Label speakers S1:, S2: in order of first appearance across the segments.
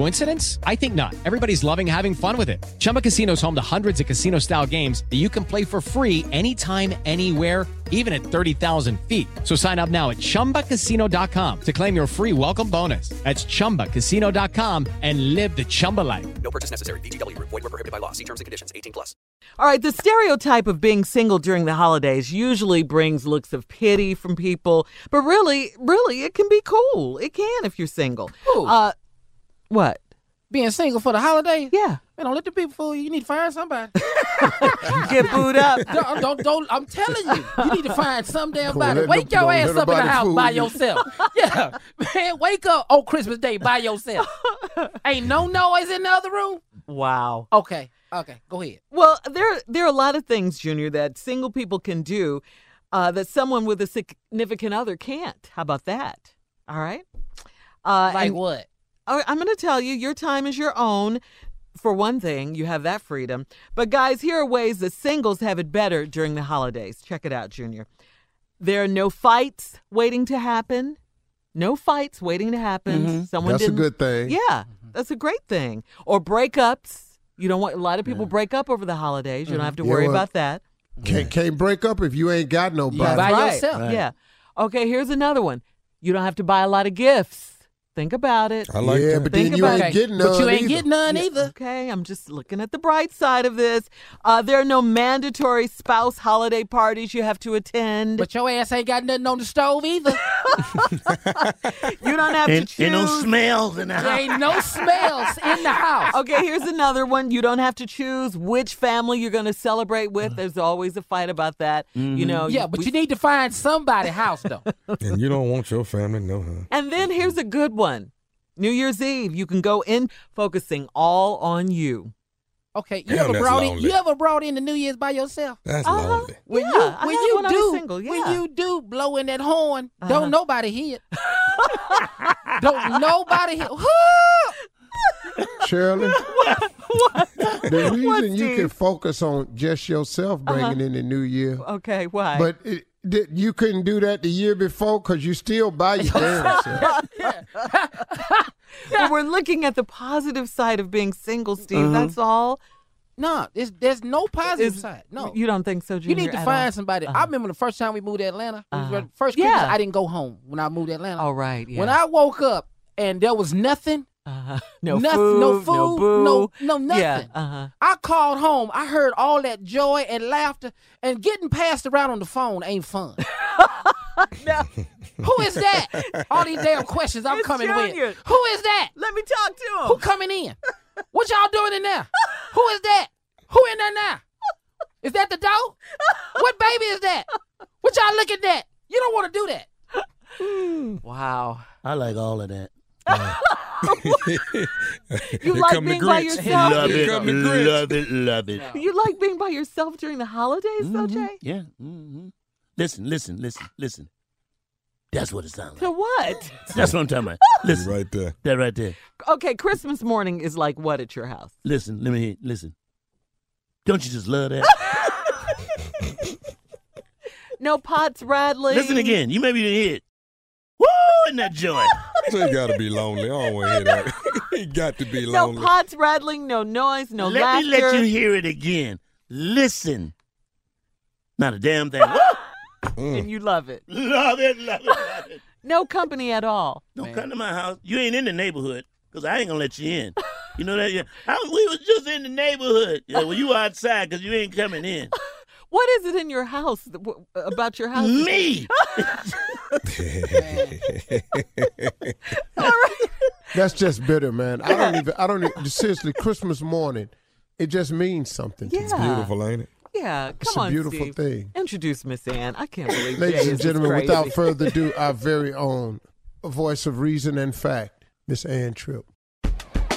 S1: Coincidence? I think not. Everybody's loving having fun with it. Chumba Casino is home to hundreds of casino style games that you can play for free anytime, anywhere, even at 30,000 feet. So sign up now at chumbacasino.com to claim your free welcome bonus. That's chumbacasino.com and live the Chumba life.
S2: No purchase necessary. VGW Group. Void were prohibited by law. See terms and conditions. 18 plus.
S3: All right, the stereotype of being single during the holidays usually brings looks of pity from people, but really, really, it can be cool. It can if you're single.
S4: Who?
S3: Uh, what?
S4: Being single for the holiday?
S3: Yeah.
S4: Man, don't let the people fool you. You need to find somebody.
S3: Get booed up.
S4: don't, don't, don't, I'm telling you, you need to find some damn
S5: Don't
S4: body.
S5: let
S4: Wake
S5: no-
S4: your
S5: don't
S4: ass
S5: let
S4: up in the
S5: nobody
S4: house
S5: fool
S4: by
S5: you.
S4: yourself. yeah, man, wake up on Christmas Day by yourself. Ain't no noise in the other room.
S3: Wow.
S4: Okay, okay, go ahead.
S3: Well, there there are a lot of things, Junior, that single people can do uh, that someone with a significant other can't. How about that? All right. Uh,
S4: Like
S3: and-
S4: what?
S3: All right, I'm going to tell you, your time is your own. For one thing, you have that freedom. But guys, here are ways that singles have it better during the holidays. Check it out, Junior. There are no fights waiting to happen. No fights waiting to happen. Mm-hmm. Someone
S5: That's a
S3: didn't-
S5: good thing.
S3: Yeah, mm-hmm. that's a great thing. Or breakups. You don't want a lot of people break up over the holidays. You don't mm-hmm. have to
S5: Yeah,
S3: worry
S5: well,
S3: about that.
S5: Can't, can't break up if you ain't got nobody.
S4: Yeah, by
S3: right.
S4: yourself.
S3: Yeah. Okay, here's another one. You don't have to buy a lot of gifts. Think about it.
S5: I like yeah,
S4: that.
S5: but
S3: Think
S5: then you
S3: about
S5: ain't
S4: Okay,
S5: getting none.
S4: but you ain't
S5: either.
S4: getting none either.
S3: Okay, I'm just looking at the bright side of this. Uh, there are no mandatory spouse holiday parties you have to attend.
S4: But your ass ain't got nothing on the stove either.
S3: you don't have to
S6: And,
S3: choose.
S6: and no smells in the
S4: there
S6: house.
S4: ain't no smells in the house.
S3: Okay, here's another one. You don't have to choose which family you're going to celebrate with. There's always a fight about that. You know.
S4: Yeah, but you need to find somebody house though.
S7: And you don't want your family, no, huh?
S3: And then here's a good one. New Year's Eve, you can go in focusing all on you.
S4: Okay, you
S7: Damn,
S4: ever
S7: that's
S4: brought in
S7: lonely.
S4: you ever brought in the New Year's by yourself?
S7: That's
S3: Uh-huh.
S7: lonely.
S4: When
S3: Yeah,
S4: you when
S3: had
S4: you
S3: when I was
S4: do
S3: single,
S4: when you do blow in that horn,
S3: Uh-huh.
S4: don't nobody hear. it. don't nobody hear.
S5: Shirley. The reason
S3: What,
S5: you
S3: Steve?
S5: can focus on just yourself bringing in the new year,
S3: Okay, why?
S5: but it, th- you couldn't do that the year before because you still buy your damn self.
S3: Well, we're looking at the positive side of being single, Steve.
S4: Mm-hmm.
S3: That's all.
S4: no, there's there's no positive
S3: Is-
S4: side. No,
S3: You don't think so,
S4: You need to
S3: at
S4: find
S3: all?
S4: somebody.
S3: Uh-huh.
S4: I remember the first time we moved to Atlanta.
S3: Uh-huh.
S4: first Christmas
S3: Yeah.
S4: I didn't go home when I moved to Atlanta.
S3: All right. Yeah.
S4: When I woke up and there was nothing,
S3: Uh, no
S4: nothing,
S3: food,
S4: no food,
S3: no boo.
S4: no, no nothing.
S3: Yeah, uh-huh.
S4: I called home. I heard all that joy and laughter, and getting passed around on the phone ain't fun. Who is that? All these damn questions I'm
S3: It's
S4: coming
S3: Junior.
S4: with. Who is that?
S3: Let me talk to him.
S4: Who coming in? What y'all doing in there? Who is that? Who in there now? Is that the dog? What baby is that? What y'all looking at? You don't want to do that.
S3: Wow.
S6: I like all of that.
S3: You
S7: Here
S3: like
S7: come the
S3: being by
S7: Grinch.
S3: yourself?
S6: love it,
S7: come the Grinch.
S6: love it, love it.
S3: You like being by yourself during the holidays, though,
S6: Mhm,
S3: Jay?
S6: Yeah. Mm-hmm. Listen, listen, listen, listen. That's what it sounds
S3: To
S6: like.
S3: what?
S6: That's what I'm talking about. Listen,
S7: right there.
S6: that right there.
S3: Okay, Christmas morning is like what at your house?
S6: Listen, let me hear. Listen. Don't you just love that?
S3: No pots rattling.
S6: listen again. You maybe didn't hear it. Woo! In that joint.
S7: So he got to be lonely. I don't want to hear that. he got to be lonely.
S3: No
S7: lonely.
S3: pots rattling, no noise, no
S6: let
S3: laughter.
S6: Let me let you hear it again. Listen. Not a damn thing. Woo! Mm.
S3: and you love it.
S6: love it, love it, love it.
S3: No company at all.
S6: Don't come to my house. You ain't in the neighborhood because I ain't gonna let you in. You know that? Yeah. I, we was just in the neighborhood. Yeah, well, you outside because you ain't coming in.
S3: What is it in your house about your house?
S6: Me.
S5: That's just bitter, man. I don't even. I don't even, seriously. Christmas morning, it just means something. to me.
S3: Yeah.
S7: Beautiful, ain't it?
S3: Yeah, come
S5: It's a
S3: on,
S5: beautiful
S3: Steve.
S5: thing.
S3: Introduce Miss Ann. I can't believe
S5: Ladies
S3: Jay
S5: and gentlemen,
S3: crazy.
S5: without further ado, our very own voice of reason and fact, Miss Ann Tripp.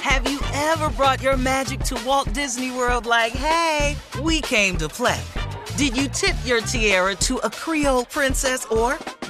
S8: Have you ever brought your magic to Walt Disney World like, hey, we came to play? Did you tip your tiara to a Creole princess or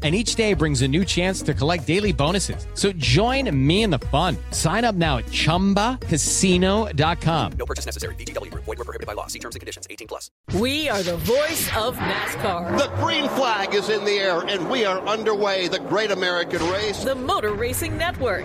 S1: And each day brings a new chance to collect daily bonuses. So join me in the fun. Sign up now at chumbacasino.com.
S2: No purchase necessary. VGW Group. Void were prohibited by law. See terms and conditions. 18 plus.
S9: We are the voice of NASCAR.
S10: The green flag is in the air, and we are underway. The great American race.
S9: The Motor Racing Network.